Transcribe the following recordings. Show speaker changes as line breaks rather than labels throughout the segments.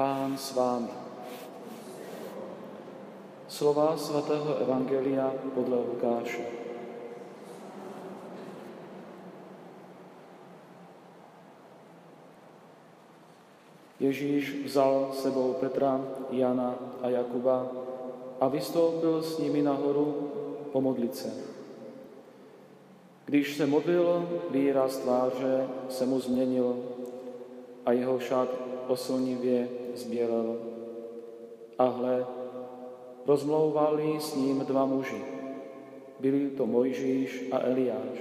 Pán s vámi. Slova svatého Evangelia podle Lukáše. Ježíš vzal sebou Petra, Jana a Jakuba a vystoupil s nimi nahoru pomodlit se. Když se modlil, výraz tváře se mu změnil a jeho šat oslnivě zbělel. A hle, rozmlouvali s ním dva muži. Byli to Mojžíš a Eliáš.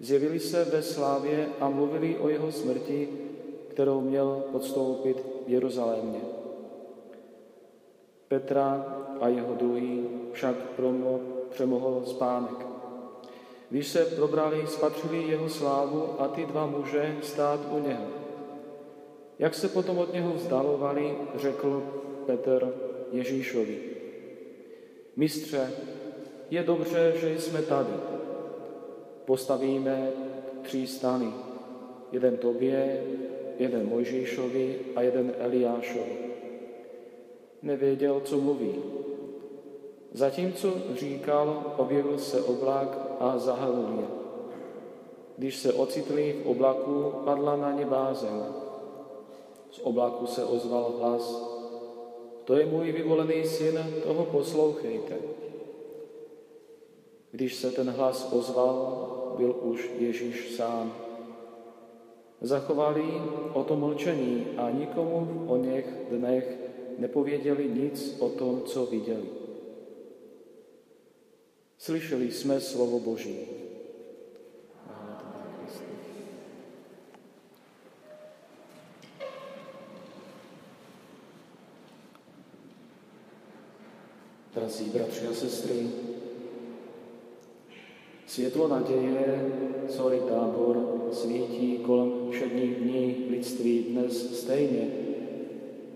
Zjevili se ve slávě a mluvili o jeho smrti, kterou měl podstoupit v Jeruzalémě. Petra a jeho druhý však přemohl spánek. Když se probrali, spatřili jeho slávu a ty dva muže stát u něho. Jak se potom od něho vzdalovali, řekl Petr Ježíšovi. Mistře, je dobře, že jsme tady. Postavíme tři stany. Jeden tobě, jeden Mojžíšovi a jeden Eliášovi. Nevěděl, co mluví. Zatímco říkal, objevil se oblak a zahalil je. Když se ocitli v oblaku, padla na ně bázeň. Z oblaku se ozval hlas. To je můj vyvolený syn, toho poslouchejte. Když se ten hlas ozval, byl už Ježíš sám. Zachovali o to mlčení a nikomu o něch dnech nepověděli nic o tom, co viděli. Slyšeli jsme slovo Boží. Drazí bratři a sestry, světlo naděje, celý tábor svítí kolem všedních dní lidství dnes stejně,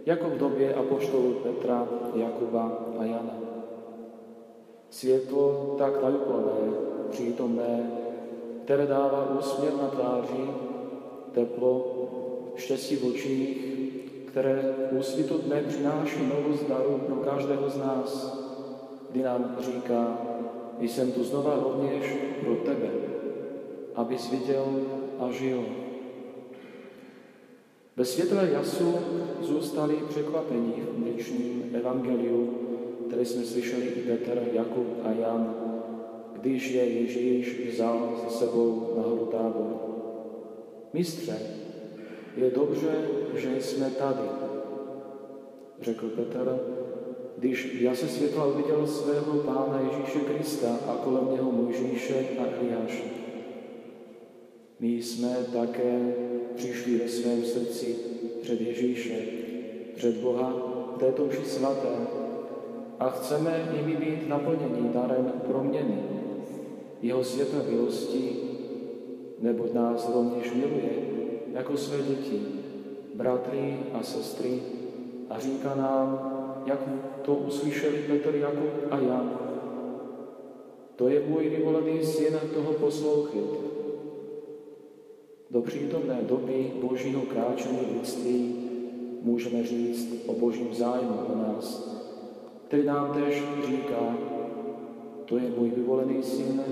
jako v době apoštolů Petra, Jakuba a Jana. Světlo tak tajuplné, přítomné, které dává úsměv na tváři, teplo, štěstí v očích, které úsvitu dne přináší novou zdaru pro každého z nás, kdy nám říká, jsem tu znova rovněž pro tebe, abys viděl a žil. Ve světle jasu zůstali překvapení v dnešním evangeliu, které jsme slyšeli i Petr, Jakub a Jan, když je Ježíš vzal za sebou na horu tábor. Mistře, je dobře, že jsme tady, řekl Petr, když já se světla uviděl svého pána Ježíše Krista a kolem něho Mojžíše a Eliáše. My jsme také přišli ve svém srdci před Ježíše, před Boha této vši svaté a chceme jimi být naplněni darem proměny, jeho světla milosti, neboť nás rovněž miluje jako své děti, bratry a sestry a říká nám, jak to uslyšeli Petr, Jakub a Jan. To je můj vyvolený syn, toho poslouchejte. Do přítomné doby božího kráčení lidství můžeme říct o božím zájmu o nás, který nám tež říká, to je můj vyvolený syn,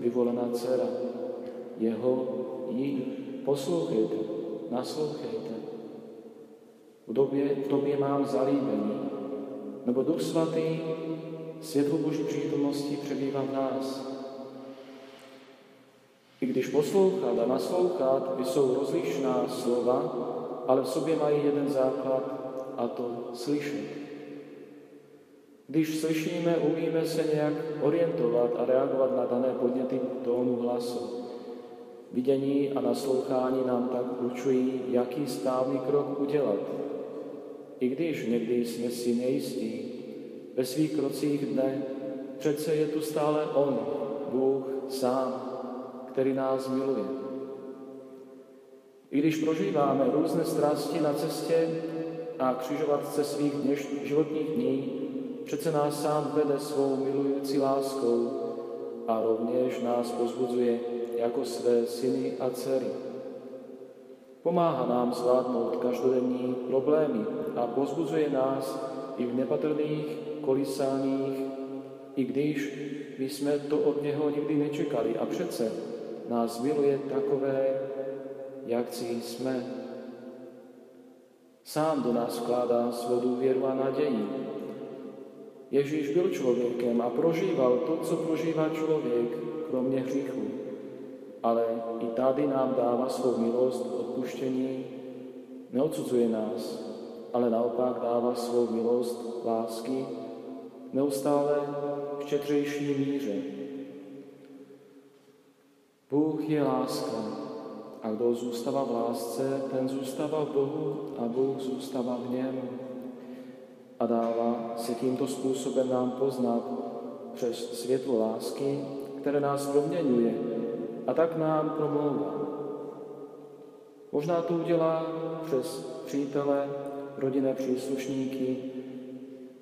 vyvolená dcera. Jeho jí poslouchejte, naslouchejte. V době, v době mám zalíbení, nebo Duch Svatý, světlo Boží přítomnosti přebývá v nás. I když poslouchat a naslouchat jsou rozlišná slova, ale v sobě mají jeden základ, a to slyšet. Když slyšíme, umíme se nějak orientovat a reagovat na dané podněty tónu hlasu. Vidění a naslouchání nám tak učují, jaký správný krok udělat. I když někdy jsme si nejistí ve svých krocích dne, přece je tu stále On, Bůh sám, který nás miluje. I když prožíváme různé strasti na cestě a křižovatce svých dneš, životních dní, přece nás sám vede svou milující láskou a rovněž nás pozbuzuje jako své syny a dcery. Pomáhá nám zvládnout každodenní problémy a pozbuzuje nás i v nepatrných kolisáních, i když my jsme to od něho nikdy nečekali. A přece nás miluje takové, jak si jsme. Sám do nás vkládá svou důvěru a naději. Ježíš byl člověkem a prožíval to, co prožívá člověk, kromě hříchu. Ale i tady nám dává svou milost, odpuštění, neodsuzuje nás, ale naopak dává svou milost, lásky, neustále v štědřejší míře. Bůh je láska a kdo zůstává v lásce, ten zůstává v Bohu a Bůh zůstává v něm. A dává se tímto způsobem nám poznat přes světlo lásky, které nás proměňuje a tak nám promlouvá. Možná to udělá přes přítele, rodinné příslušníky,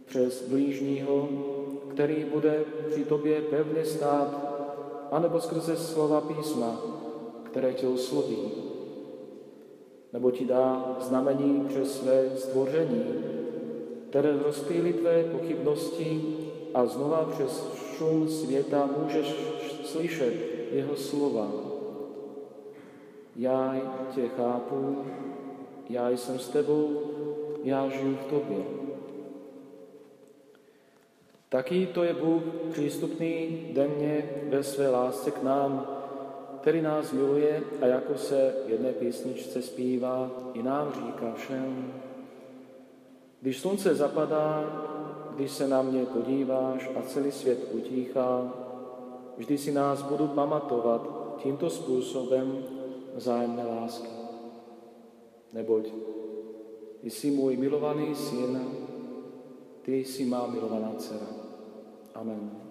přes blížního, který bude při tobě pevně stát, anebo skrze slova písma, které tě osloví. Nebo ti dá znamení přes své stvoření, které rozpílí tvé pochybnosti a znova přes šum světa můžeš slyšet jeho slova. Já tě chápu, já jsem s tebou, já žiju v tobě. Taký to je Bůh přístupný denně ve své lásce k nám, který nás miluje a jako se v jedné písničce zpívá, i nám říká všem. Když slunce zapadá, když se na mě podíváš a celý svět utíchá, vždy si nás budu pamatovat tímto způsobem vzájemné lásky. Neboť ty jsi můj milovaný syn, ty jsi má milovaná dcera. Amen.